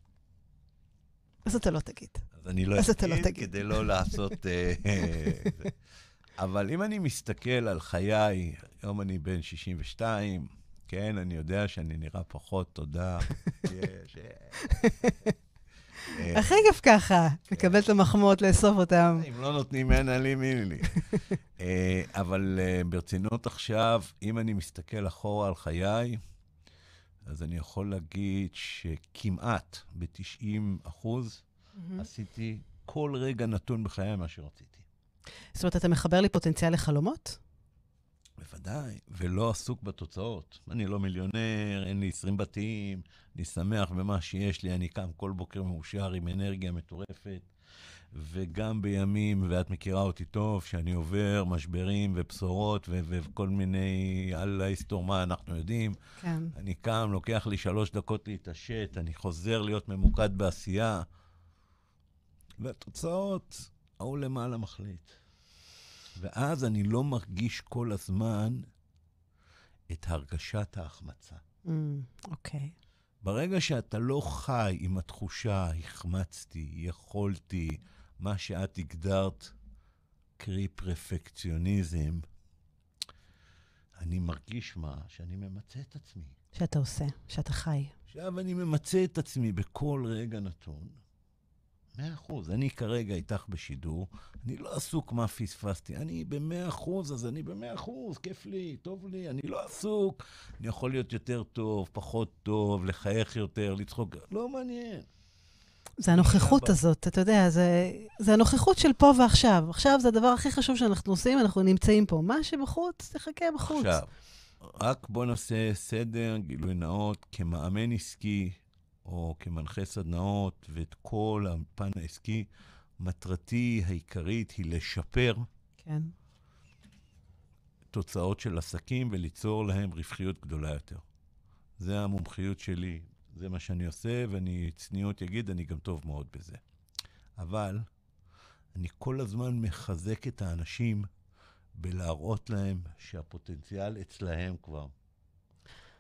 אז אתה לא תגיד. אז אני לא אגיד, לא תגיד כדי לא לעשות... אה, אבל אם אני מסתכל על חיי, היום אני בן 62, כן, אני יודע שאני נראה פחות, תודה. [laughs] יש, אה, הכי כיף ככה, לקבל את המחמאות, לאסוף אותם. אם לא נותנים, אין לי מי לי. [laughs] אה, אבל ברצינות עכשיו, אם אני מסתכל אחורה על חיי, אז אני יכול להגיד שכמעט ב-90 אחוז mm-hmm. עשיתי כל רגע נתון בחיי מה שרציתי. זאת אומרת, אתה מחבר לי פוטנציאל לחלומות? בוודאי, ולא עסוק בתוצאות. אני לא מיליונר, אין לי 20 בתים, אני שמח במה שיש לי, אני קם כל בוקר מאושר עם אנרגיה מטורפת. וגם בימים, ואת מכירה אותי טוב, שאני עובר משברים ובשורות ו- וכל מיני, על ההיסטור מה אנחנו יודעים. כן. אני קם, לוקח לי שלוש דקות להתעשת, אני חוזר להיות ממוקד בעשייה, והתוצאות, ההוא למעלה מחליט. ואז אני לא מרגיש כל הזמן את הרגשת ההחמצה. Mm, אוקיי. Mm, okay. ברגע שאתה לא חי עם התחושה, החמצתי, יכולתי, מה שאת הגדרת, קרי פרפקציוניזם, אני מרגיש מה? שאני ממצה את עצמי. שאתה עושה, שאתה חי. עכשיו אני ממצה את עצמי בכל רגע נתון. מאה אחוז. אני כרגע איתך בשידור, אני לא עסוק מה פספסתי. אני במאה אחוז, אז אני במאה אחוז, כיף לי, טוב לי, אני לא עסוק. אני יכול להיות יותר טוב, פחות טוב, לחייך יותר, לצחוק, לא מעניין. זה הנוכחות הזאת, אתה יודע, זה, זה הנוכחות של פה ועכשיו. עכשיו זה הדבר הכי חשוב שאנחנו עושים, אנחנו נמצאים פה. מה שבחוץ, תחכה בחוץ. עכשיו, רק בוא נעשה סדר, גילוי נאות, כמאמן עסקי או כמנחה סדנאות ואת כל הפן העסקי, מטרתי העיקרית היא לשפר כן. תוצאות של עסקים וליצור להם רווחיות גדולה יותר. זה המומחיות שלי, זה מה שאני עושה, ואני צניעות אגיד, אני גם טוב מאוד בזה. אבל אני כל הזמן מחזק את האנשים בלהראות להם שהפוטנציאל אצלהם כבר.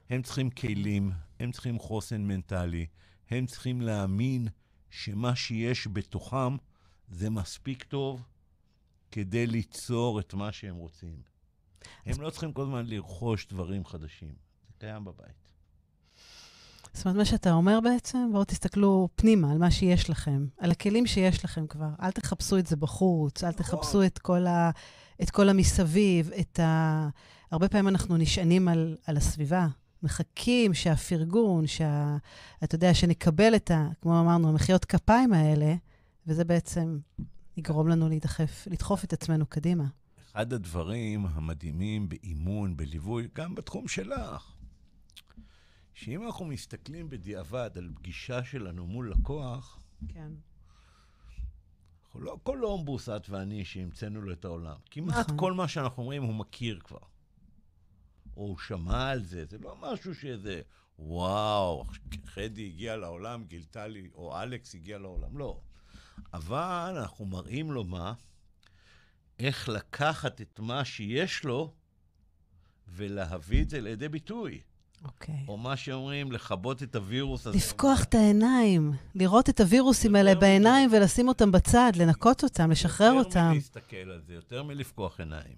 הם צריכים כלים, הם צריכים חוסן מנטלי, הם צריכים להאמין שמה שיש בתוכם זה מספיק טוב כדי ליצור את מה שהם רוצים. הם לא צריכים כל הזמן לרכוש דברים חדשים. זה קיים בבית. זאת אומרת, מה שאתה אומר בעצם, בואו תסתכלו פנימה על מה שיש לכם, על הכלים שיש לכם כבר. אל תחפשו את זה בחוץ, אל תחפשו את כל, ה, את כל המסביב, את ה... הרבה פעמים אנחנו נשענים על, על הסביבה. מחכים שהפרגון, שה... אתה יודע, שנקבל את ה... כמו אמרנו, המחיאות כפיים האלה, וזה בעצם יגרום לנו להידחף, לדחוף את עצמנו קדימה. אחד הדברים המדהימים באימון, בליווי, גם בתחום שלך, שאם אנחנו מסתכלים בדיעבד על פגישה שלנו מול לקוח, כן. אנחנו לא קולומבוס, את ואני, שהמצאנו לו את העולם. כמעט נכון. כל מה שאנחנו אומרים הוא מכיר כבר. או הוא שמע על זה, זה לא משהו שזה, וואו, חדי הגיע לעולם, גילתה לי, או אלכס הגיע לעולם, לא. אבל אנחנו מראים לו מה, איך לקחת את מה שיש לו ולהביא את זה לידי ביטוי. אוקיי. או מה שאומרים, לכבות את הווירוס הזה. לפקוח את העיניים, לראות את הווירוסים האלה יותר בעיניים ולשים אותם בצד, לנקות אותם, לשחרר יותר אותם. מלהסתכל על זה, יותר מלפקוח עיניים.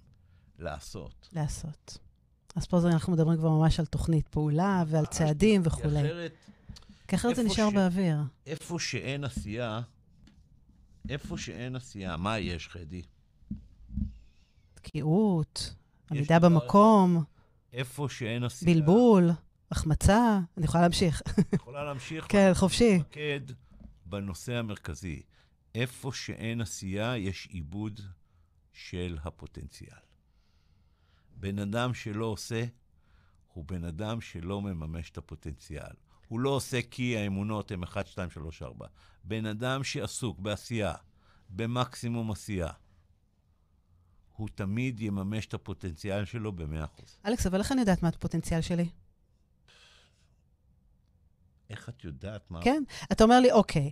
לעשות. לעשות. אז פה אנחנו מדברים כבר ממש על תוכנית פעולה ועל צעדים כי וכולי. אחרת, כי אחרת זה נשאר ש- באוויר. איפה שאין עשייה, איפה שאין עשייה, מה יש, חדי? תקיעות, עמידה במקום, איפה שאין עשייה... בלבול, החמצה. אני יכולה להמשיך. יכולה להמשיך. כן, חופשי. להתמקד בנושא המרכזי. איפה שאין עשייה, יש עיבוד של הפוטנציאל. בן אדם שלא עושה, הוא בן אדם שלא מממש את הפוטנציאל. הוא לא עושה כי האמונות הן 1, 2, 3, 4. בן אדם שעסוק בעשייה, במקסימום עשייה, הוא תמיד יממש את הפוטנציאל שלו ב-100%. אלכס, אבל איך אני יודעת מה הפוטנציאל שלי? איך את יודעת מה... כן? אתה אומר לי, אוקיי,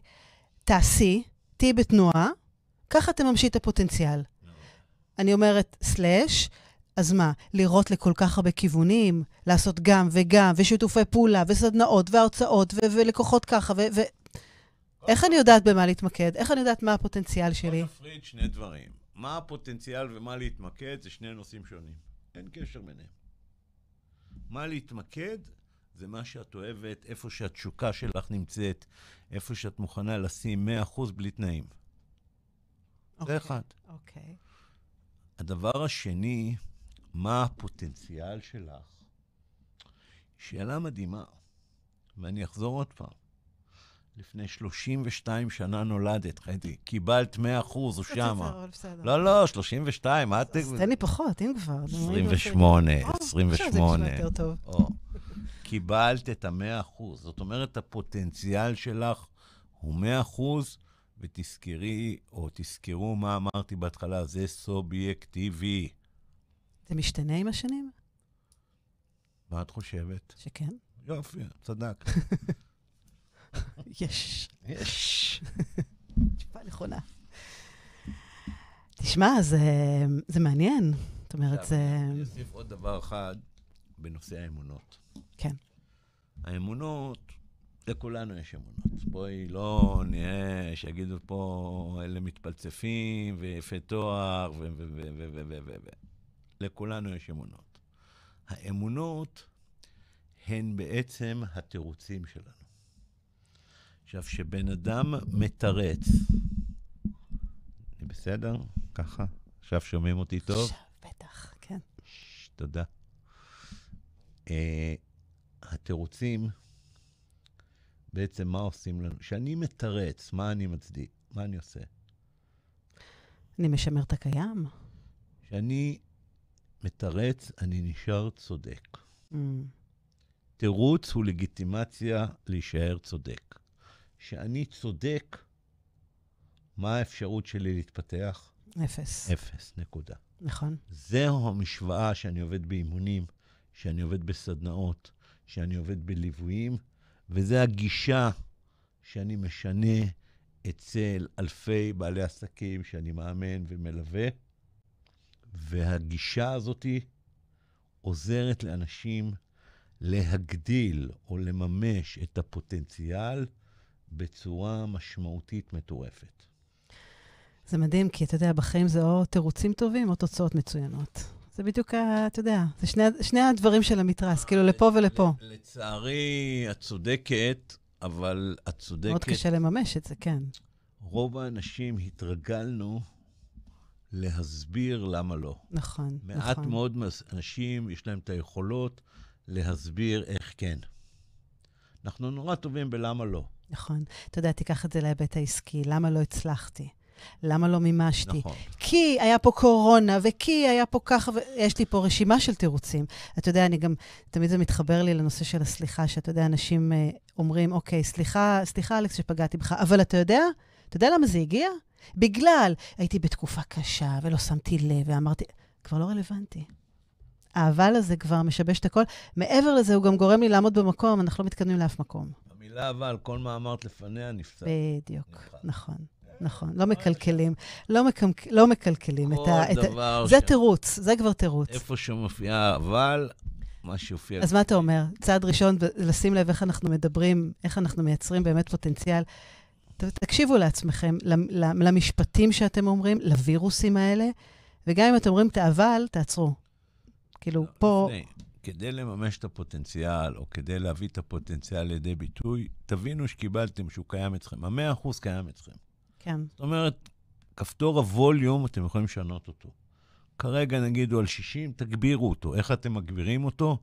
תעשי, תהיי בתנועה, ככה תממשי את הפוטנציאל. אני אומרת, סלאש, אז מה, לראות לכל כך הרבה כיוונים, לעשות גם וגם, ושיתופי פעולה, וסדנאות, והרצאות, ו- ולקוחות ככה, ו... ו- איך אני יודעת במה להתמקד? איך אני יודעת מה הפוטנציאל שלי? בוא נפריד שני דברים. מה הפוטנציאל ומה להתמקד זה שני נושאים שונים. אין קשר ביניהם. מה להתמקד זה מה שאת אוהבת, איפה שהתשוקה שלך נמצאת, איפה שאת מוכנה לשים 100% בלי תנאים. זה אוקיי, אחד. אוקיי. הדבר השני, מה הפוטנציאל שלך? שאלה מדהימה, ואני אחזור עוד פעם. לפני 32 שנה נולדת, חייתי, קיבלת 100% או שמה. בסדר. לא, לא, 32, מה את... אז תן לי פחות, אם כבר. זה מוריד 28, או, עכשיו זה נשמע 28. יותר טוב. או, קיבלת את המאה אחוז. זאת אומרת, הפוטנציאל שלך הוא מאה אחוז, ותזכרי, או תזכרו מה אמרתי בהתחלה, זה סובייקטיבי. זה משתנה עם השנים? מה את חושבת? שכן. יופי, צדק. [laughs] [laughs] יש. יש. תשובה נכונה. תשמע, זה, זה מעניין. זאת אומרת, זה... אני אוסיף עוד דבר אחד בנושא האמונות. כן. האמונות, לכולנו יש אמונות. בואי לא נהיה, שיגידו פה, אלה מתפלצפים ויפי תואר ו... ו... ו... ו... ו... ו... ו... לכולנו יש אמונות. האמונות הן בעצם התירוצים שלנו. עכשיו, כשבן אדם מתרץ, אני בסדר? ככה? עכשיו שומעים אותי טוב? עכשיו, בטח, כן. ש, תודה. Uh, התירוצים, בעצם מה עושים לנו? כשאני מתרץ, מה אני מצדיק? מה אני עושה? אני משמר את הקיים. כשאני מתרץ, אני נשאר צודק. Mm, תירוץ הוא לגיטימציה להישאר צודק. כשאני צודק, מה האפשרות שלי להתפתח? אפס. אפס, נקודה. נכון. זהו המשוואה שאני עובד באימונים, שאני עובד בסדנאות, שאני עובד בליוויים, וזו הגישה שאני משנה אצל אלפי בעלי עסקים שאני מאמן ומלווה, והגישה הזאת עוזרת לאנשים להגדיל או לממש את הפוטנציאל בצורה משמעותית מטורפת. זה מדהים, כי אתה יודע, בחיים זה או תירוצים טובים או תוצאות מצוינות. זה בדיוק, אתה יודע, זה שני, שני הדברים של המתרס, כאילו לפה ולפה. לצערי, את צודקת, אבל את צודקת. מאוד קשה לממש את זה, כן. רוב האנשים התרגלנו להסביר למה לא. נכון, מעט נכון. מאוד מס- אנשים, יש להם את היכולות להסביר איך כן. אנחנו נורא טובים בלמה לא. נכון. אתה יודע, תיקח את זה להיבט העסקי. למה לא הצלחתי? למה לא מימשתי? נכון. כי היה פה קורונה, וכי היה פה ככה, ויש לי פה רשימה של תירוצים. אתה יודע, אני גם, תמיד זה מתחבר לי לנושא של הסליחה, שאתה יודע, אנשים אה, אומרים, אוקיי, סליחה, סליחה, אלכס, שפגעתי בך, אבל אתה יודע, אתה יודע למה זה הגיע? בגלל הייתי בתקופה קשה, ולא שמתי לב, ואמרתי, כבר לא רלוונטי. האבל הזה כבר משבש את הכל. מעבר לזה, הוא גם גורם לי לעמוד במקום, אנחנו לא מתקדמים לאף מקום. המילה אבל, כל מה אמרת לפניה נפסק. בדיוק, נכון. נכון, נכון. לא מקלקלים, לא, מקמק, לא מקלקלים את ה... כל את דבר זה ש- תירוץ, זה כבר תירוץ. איפה שמופיע אבל, מה שיופיע... אז מה אתה אומר? צעד ראשון, לשים לב איך אנחנו מדברים, איך אנחנו מייצרים באמת פוטנציאל. תקשיבו לעצמכם, למ- למ- למשפטים שאתם אומרים, לווירוסים האלה, וגם אם אתם אומרים את האבל, תעצרו. כאילו, פה... כדי לממש את הפוטנציאל, או כדי להביא את הפוטנציאל לידי ביטוי, תבינו שקיבלתם שהוא קיים אצלכם. המאה אחוז קיים אצלכם. כן, זאת אומרת, כפתור הווליום, אתם יכולים לשנות אותו. כרגע נגיד הוא על 60, תגבירו אותו. איך אתם מגבירים אותו?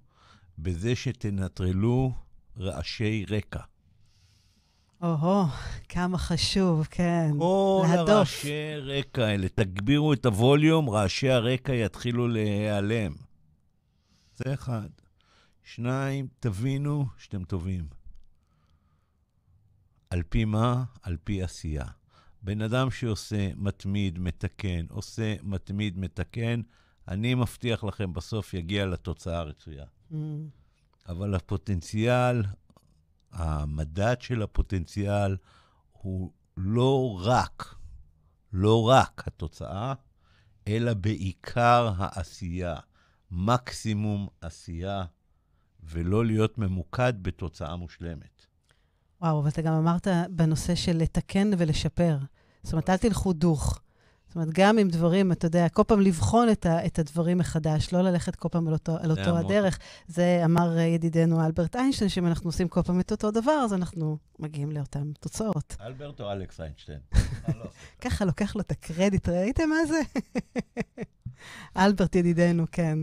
בזה שתנטרלו רעשי רקע. או-הו, כמה חשוב, כן. כל להדוף. הרעשי רקע האלה, תגבירו את הווליום, רעשי הרקע יתחילו להיעלם. זה אחד. שניים, תבינו שאתם טובים. על פי מה? על פי עשייה. בן אדם שעושה, מתמיד, מתקן, עושה, מתמיד, מתקן, אני מבטיח לכם, בסוף יגיע לתוצאה הרצויה. Mm, אבל הפוטנציאל, המדד של הפוטנציאל הוא לא רק, לא רק התוצאה, אלא בעיקר העשייה. מקסימום עשייה, ולא להיות ממוקד בתוצאה מושלמת. וואו, אבל אתה גם אמרת בנושא של לתקן ולשפר. זאת אומרת, אל תלכו דוך. זאת אומרת, גם עם דברים, אתה יודע, כל פעם לבחון את, ה, את הדברים מחדש, לא ללכת כל פעם על אותו, על אותו. הדרך. זה אמר ידידנו אלברט איינשטיין, שאם אנחנו עושים כל פעם את אותו דבר, אז אנחנו מגיעים לאותן תוצאות. אלברט או אלכס איינשטיין? [laughs] ככה לוקח לו את הקרדיט, ראיתם מה זה? [laughs] אלברט ידידנו, כן.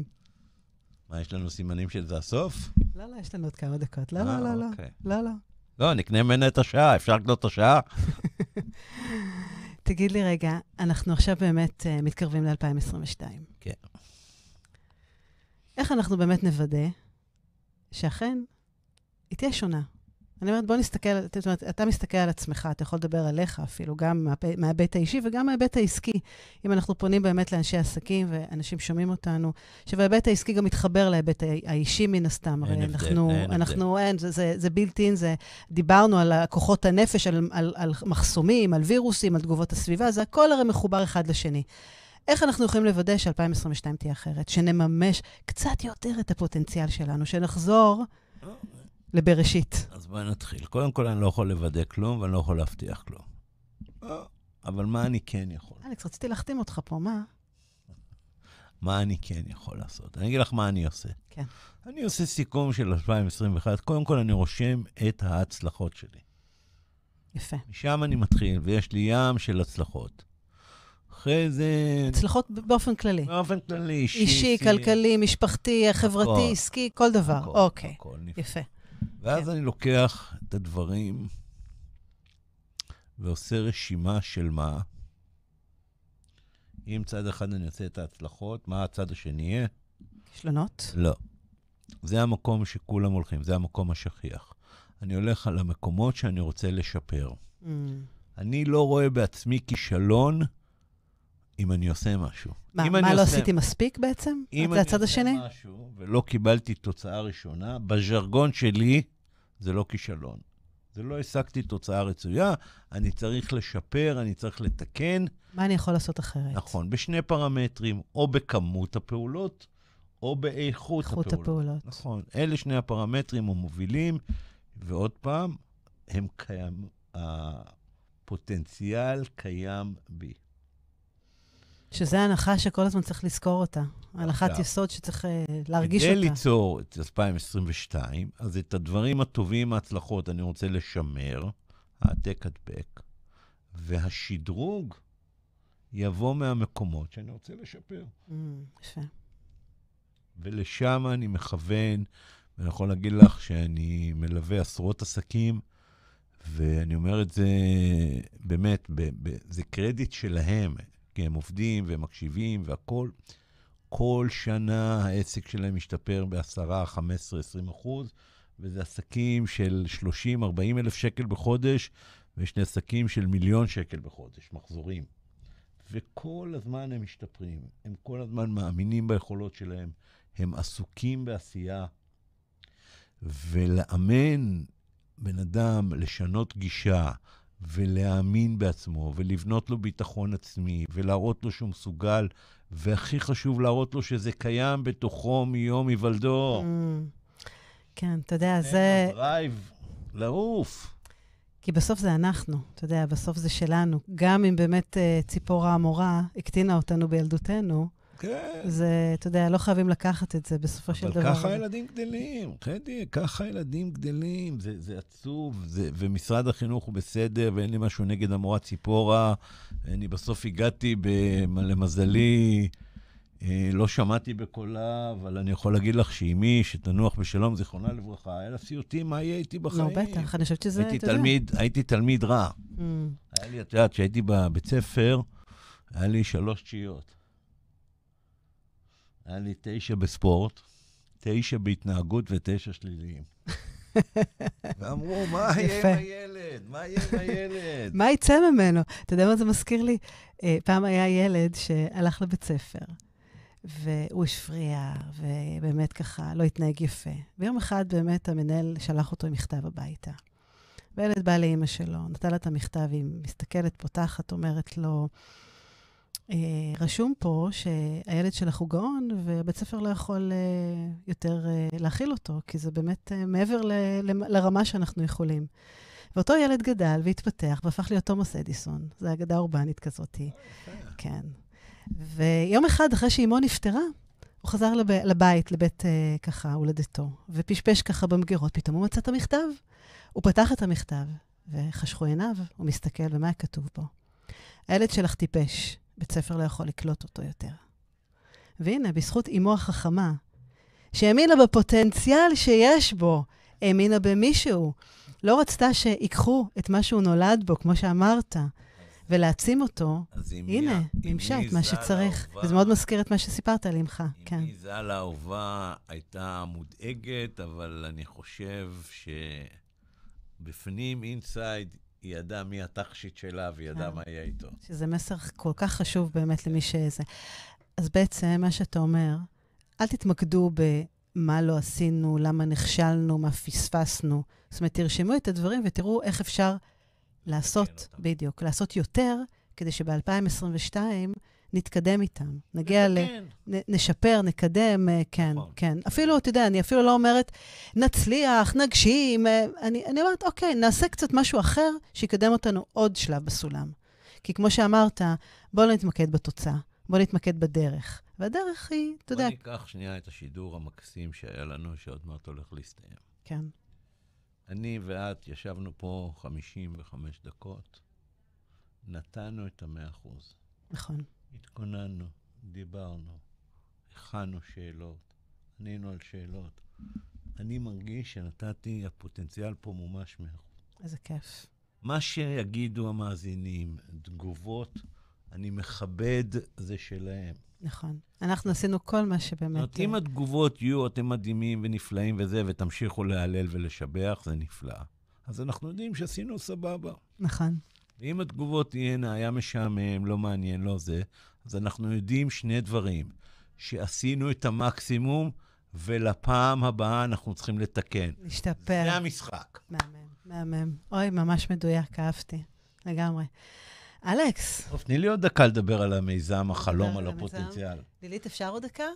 מה, יש לנו סימנים שזה הסוף? לא, לא, יש לנו עוד כמה דקות. לא, אה, לא, לא, לא. אוקיי. לא, לא. לא, נקנה ממנה את השעה, אפשר לקנות את השעה? [laughs] תגיד לי רגע, אנחנו עכשיו באמת uh, מתקרבים ל-2022. כן. איך אנחנו באמת נוודא שאכן היא תהיה שונה? אני אומרת, בוא נסתכל, זאת אומרת, אתה מסתכל על עצמך, אתה יכול לדבר עליך אפילו, גם מההיבט האישי וגם מההיבט העסקי. אם אנחנו פונים באמת לאנשי עסקים ואנשים שומעים אותנו, שבהיבט העסקי גם מתחבר להיבט האישי מן הסתם. אין הרי הבדל, אנחנו, אין הבדל. אנחנו, אין, זה, זה, זה בלתי אין, זה, דיברנו על כוחות הנפש, על, על, על מחסומים, על וירוסים, על תגובות הסביבה, זה הכל הרי מחובר אחד לשני. איך אנחנו יכולים לוודא ש-2022 תהיה אחרת? שנממש קצת יותר את הפוטנציאל שלנו, שנחזור לבראשית. אז בואי נתחיל. קודם כל, אני לא יכול לוודא כלום ואני לא יכול להבטיח כלום. אבל מה אני כן יכול? אלכס, רציתי להחתים אותך פה, מה? מה אני כן יכול לעשות. אני אגיד לך מה אני עושה. כן. אני עושה סיכום של 2021. קודם כל, אני רושם את ההצלחות שלי. יפה. משם אני מתחיל, ויש לי ים של הצלחות. אחרי זה... הצלחות באופן כללי. באופן כללי, אישי. אישי, כלכלי, משפחתי, חברתי. עסקי, כל דבר. הכל, אוקיי, הכל. יפה. ואז כן. אני לוקח את הדברים ועושה רשימה של מה. אם צד אחד אני עושה את ההצלחות, מה הצד השני יהיה? כישלונות? לא. זה המקום שכולם הולכים, זה המקום השכיח. אני הולך על המקומות שאני רוצה לשפר. Mm, אני לא רואה בעצמי כישלון אם אני עושה משהו. מה, מה לא עושה- עשיתי מספיק בעצם? אם אני עושה השני? משהו ולא קיבלתי תוצאה ראשונה, בז'רגון שלי זה לא כישלון. זה לא השגתי תוצאה רצויה, אני צריך לשפר, אני צריך לתקן, מה אני יכול לעשות אחרת? נכון, בשני פרמטרים, או בכמות הפעולות, או באיכות איכות הפעולות. הפעולות. נכון, אלה שני הפרמטרים המובילים, ועוד פעם, הם קיים, הפוטנציאל קיים בי. שזה הנחה שכל הזמן צריך לזכור אותה. הנחת. יסוד שצריך אה, להרגיש כדי אותה. ליצור את 2022, אז את הדברים הטובים, ההצלחות, אני רוצה לשמר, העתק הדבק, והשדרוג יבוא מהמקומות שאני רוצה לשפר. Mm, יפה. ולשם אני מכוון, ואני יכול להגיד לך שאני מלווה עשרות עסקים, ואני אומר את זה באמת, ב- ב- זה קרדיט שלהם, כי הם עובדים והם מקשיבים והכול. כל שנה העסק שלהם משתפר ב-10, 15, 20 אחוז, וזה עסקים של 30, 40 אלף שקל בחודש, ויש עסקים של מיליון שקל בחודש, מחזורים. וכל הזמן הם משתפרים, הם כל הזמן מאמינים ביכולות שלהם, הם עסוקים בעשייה. ולאמן בן אדם לשנות גישה ולהאמין בעצמו ולבנות לו ביטחון עצמי ולהראות לו שהוא מסוגל, והכי חשוב, להראות לו שזה קיים בתוכו מיום היוולדו. Mm, כן, אתה יודע, זה... drive, לעוף. כי בסוף זה אנחנו, אתה יודע, בסוף זה שלנו. גם אם באמת אה, ציפורה המורה הקטינה אותנו בילדותנו, כן. זה, אתה יודע, לא חייבים לקחת את זה בסופו של דבר. אבל ככה הילדים גדלים, חדי, ככה ילדים גדלים, זה, זה עצוב, זה, ומשרד החינוך הוא בסדר, ואין לי משהו נגד המורה ציפורה. אני בסוף הגעתי, ב, למזלי, אה, לא שמעתי בקולה, אבל אני יכול להגיד לך שאימי, שתנוח בשלום, זיכרונה לברכה, היה לה סיוטים, מה יהיה איתי בחיים? נו, בטח, אני חושבת שזה, אתה יודע. תלמיד, הייתי תלמיד רע. Mm, היה לי, את יודעת, כשהייתי בבית ספר, היה לי שלוש תשיעיות. היה לי תשע בספורט, תשע בהתנהגות ותשע שליליים. [laughs] ואמרו, מה יהיה. עם הילד? מה יהיה עם הילד? מה יצא ממנו? אתה יודע מה זה מזכיר לי? אה, פעם היה ילד שהלך לבית ספר, והוא הפריע, ובאמת ככה לא התנהג יפה. ויום אחד באמת המנהל שלח אותו עם מכתב הביתה. והילד בא לאימא שלו, נתן לה את המכתב, היא מסתכלת, פותחת, אומרת לו, רשום פה שהילד שלך הוא גאון, והבית ספר לא יכול אה, יותר אה, להכיל אותו, כי זה באמת אה, מעבר ל, ל, לרמה שאנחנו יכולים. ואותו ילד גדל והתפתח והפך להיות תומאס אדיסון. זו אגדה אורבנית כזאתי. כן. ויום אחד, אחרי שאימו נפטרה, הוא חזר לב... לבית, לבית אה, ככה הולדתו, ופשפש ככה במגירות, פתאום הוא מצא את המכתב. הוא פתח את המכתב, וחשכו עיניו, הוא מסתכל, ומה היה כתוב בו? הילד שלך טיפש, בית ספר לא יכול לקלוט אותו יותר. והנה, בזכות אימו החכמה, שהאמינה בפוטנציאל שיש בו, האמינה במישהו, לא רצתה שיקחו את מה שהוא נולד בו, כמו שאמרת, ולהעצים אותו, הנה, מימשה את מה ז"ל שצריך. האהובה- וזה מאוד מזכיר את מה שסיפרת על אמך, כן. אמי ז"ל האהובה הייתה מודאגת, אבל אני חושב שבפנים, אינסייד, היא ידעה מי התכשיט שלה והיא ידעה כן. מה יהיה איתו. שזה מסר כל כך חשוב באמת למי שזה. אז בעצם, מה שאתה אומר, אל תתמקדו במה לא עשינו, למה נכשלנו, מה פספסנו. זאת אומרת, תרשמו את הדברים ותראו איך אפשר לעשות. בדיוק, לעשות יותר, כדי שב-2022 נתקדם איתם. נגיע ל... נ- נשפר, נקדם, אה, כן, נכון. כן. אפילו, אתה יודע, אני אפילו לא אומרת, נצליח, נגשים. אה, אני, אני אומרת, אוקיי, נעשה קצת משהו אחר שיקדם אותנו עוד שלב בסולם. כי כמו שאמרת, בואו לא נתמקד בתוצאה, בואו נתמקד בדרך. והדרך היא, אתה יודע... בוא ניקח שנייה את השידור המקסים שהיה לנו, שעוד מעט הולך להסתיים. כן. אני ואת ישבנו פה 55 דקות, נתנו את המאה אחוז. נכון. התכוננו, דיברנו, הכנו שאלות, ענינו על שאלות. אני מרגיש שנתתי, הפוטנציאל פה מומש מאה אחוז. איזה כיף. מה שיגידו המאזינים, תגובות, אני מכבד, זה שלהם. נכון. אנחנו עשינו כל מה זאת שבאמת... אומרת, אם התגובות יהיו, אתם מדהימים ונפלאים וזה, ותמשיכו להלל ולשבח, זה נפלא. אז אנחנו יודעים שעשינו סבבה. נכון. ואם התגובות תהיינה, היה משעמם, לא מעניין, לא זה, אז אנחנו יודעים שני דברים, שעשינו את המקסימום, ולפעם הבאה אנחנו צריכים לתקן. להשתפר. זה המשחק. מהמם, מהמם. אוי, ממש מדויק, אהבתי. לגמרי. אלכס, טוב, תני לי עוד דקה לדבר על המיזם, החלום, על. הפוטנציאל. לילית, אפשר עוד דקה?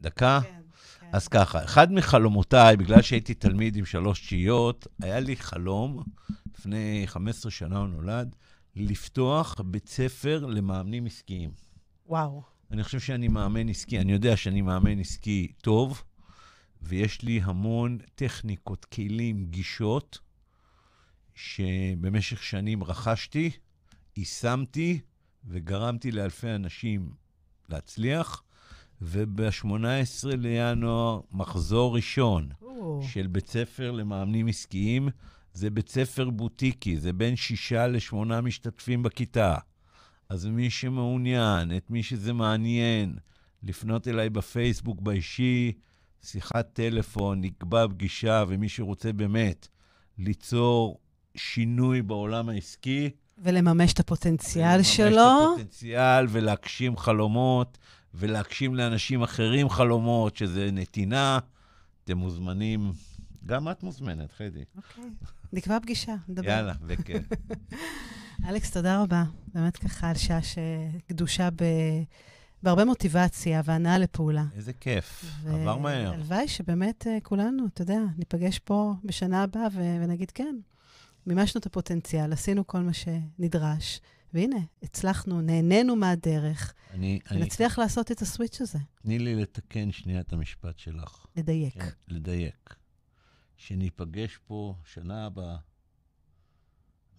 דקה? כן. כן. אז ככה, אחד מחלומותיי, בגלל שהייתי תלמיד עם שלוש תשיעיות, היה לי חלום, לפני 15 שנה הוא נולד, לפתוח בית ספר למאמנים עסקיים. וואו. אני חושב שאני מאמן עסקי, אני יודע שאני מאמן עסקי טוב, ויש לי המון טכניקות, כלים, גישות, שבמשך שנים רכשתי, יישמתי וגרמתי לאלפי אנשים להצליח, וב-18 לינואר, מחזור ראשון או, של בית ספר למאמנים עסקיים, זה בית ספר בוטיקי, זה בין שישה לשמונה משתתפים בכיתה. אז מי שמעוניין, את מי שזה מעניין, לפנות אליי בפייסבוק באישי, שיחת טלפון, נקבע פגישה, ומי שרוצה באמת ליצור שינוי בעולם העסקי, ולממש את הפוטנציאל ולממש שלו. את הפוטנציאל ולהגשים חלומות, ולהגשים לאנשים אחרים חלומות, שזה נתינה. אתם מוזמנים, גם את מוזמנת, חדי. אוקיי. נקבע פגישה, נדבר. יאללה, בכיף. [laughs] אלכס, תודה רבה. באמת ככה על שעה שקדושה ב... בהרבה מוטיבציה והנאה לפעולה. איזה כיף, ו- עבר מהר. הלוואי שבאמת אה, כולנו, אתה יודע, ניפגש פה בשנה הבאה ו- ונגיד, כן, מימשנו את הפוטנציאל, עשינו כל מה שנדרש, והנה, הצלחנו, נהנינו מהדרך, אני, אני, ונצליח לעשות את הסוויץ' הזה, תני לי לתקן שנייה את המשפט שלך. לדייק. כן, לדייק. שניפגש פה שנה הבאה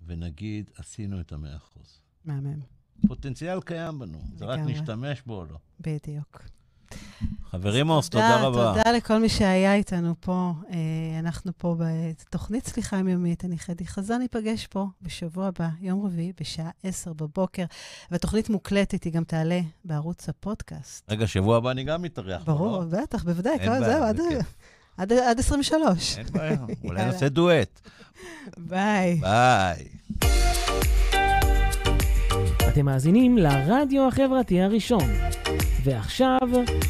ונגיד, עשינו את המאה אחוז. מהמם, פוטנציאל קיים בנו, זה רק. נשתמש בו או לא. בדיוק. חברים עוז, תודה רבה. תודה לכל מי שהיה איתנו פה. אה, אנחנו פה בתוכנית סליחה יומיומית, אני חדי חזון, ניפגש פה בשבוע הבא, יום רביעי, בשעה 10 בבוקר. והתוכנית מוקלטת, היא גם תעלה בערוץ הפודקאסט. רגע, שבוע הבא אני גם מתארח. פה, ברור, לא? בטח, בוודאי. זהו, עד- בכיף. עד עד 23. אין בעיה, אולי יאללה. נעשה דואט. ביי. ביי. אתם מאזינים לרדיו החברתי הראשון. ועכשיו,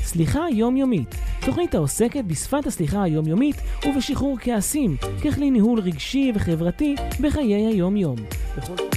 סליחה יומיומית, תוכנית העוסקת בשפת הסליחה היומיומית ובשחרור כעסים ככלי ניהול רגשי וחברתי בחיי היום-יום. בכל...